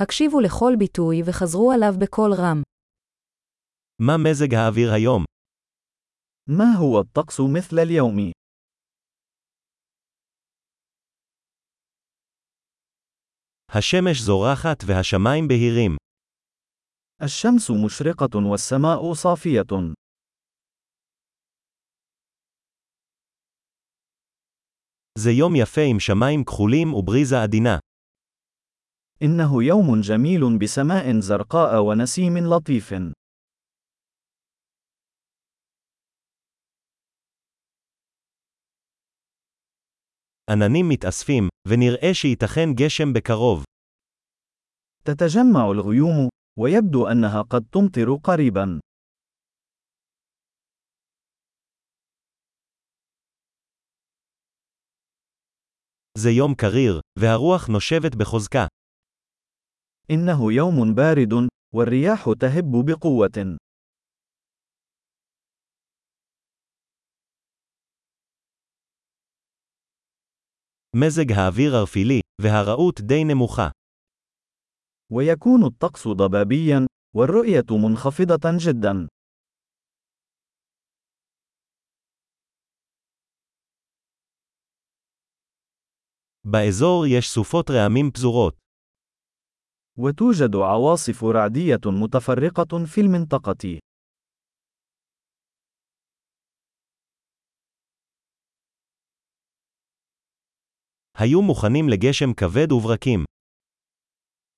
הקשיבו לכל ביטוי וחזרו עליו בקול רם. מה מזג האוויר היום? ما هو الطقس مثل اليوم؟ השמש זורחת והשמיים בהירים. الشمس مشرقة والسماء صافية. זה יום יפה עם שמיים כחולים ובריזה עדינה. إنه يوم جميل بسماء زرقاء ونسيم لطيف. עננים מתאספים, ונראה שייתכן גשם בקרוב. تتجمع الغيوم، ويبدو أنها قد تمطر قريبا. זה יום קריר, והרוח נושבת בחוזקה. إنه يوم بارد، والرياح تهب بقوة. מזג האוויר ערפילי, והרעות די נמוכה. ويكون الطقس ضبابيا، والرؤية منخفضة جدا. באזור יש סופות רעמים פזורות. وتوجد عواصف رعدية متفرقة في المنطقة. היו מוכנים לגשם כבד וברקים.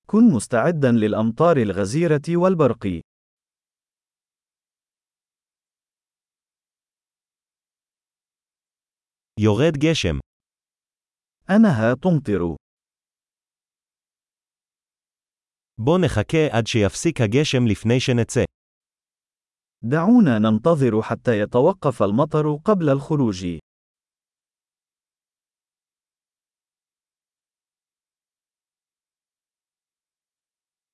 كن مستعدا للأمطار الغزيرة والبرق. יורד גשם. أنها تمطر. בוא נחכה עד שיפסיק הגשם לפני שנצא. دعونا ننتظر حتى يتوقف المطر قبل الخروج.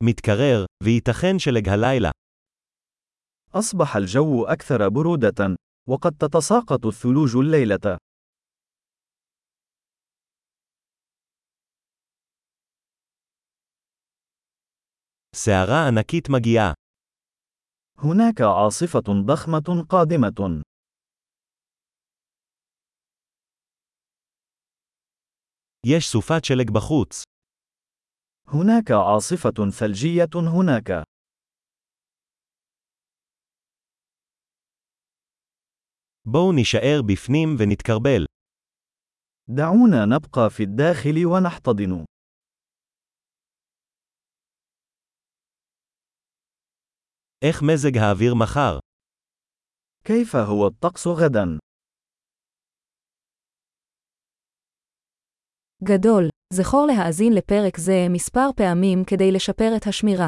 מתקרר, וייתכן שלג הלילה. أصبح الجو أكثر برودة، وقد تتساقط الثلوج الليلة. סערה ענקית מגיעה. هناك عاصفة ضخمة قادمة. יש סופת שלג בחוץ. هناك عاصفة ثلجية هناك. בואו נישאר בפנים ונתקרבל. دعونا نبقى في الداخل ونحتضن. איך מזג האוויר מחר? كيف هو الطقس غدا؟ גדול, זכור להאזין לפרק זה מספר פעמים כדי לשפר את השמירה.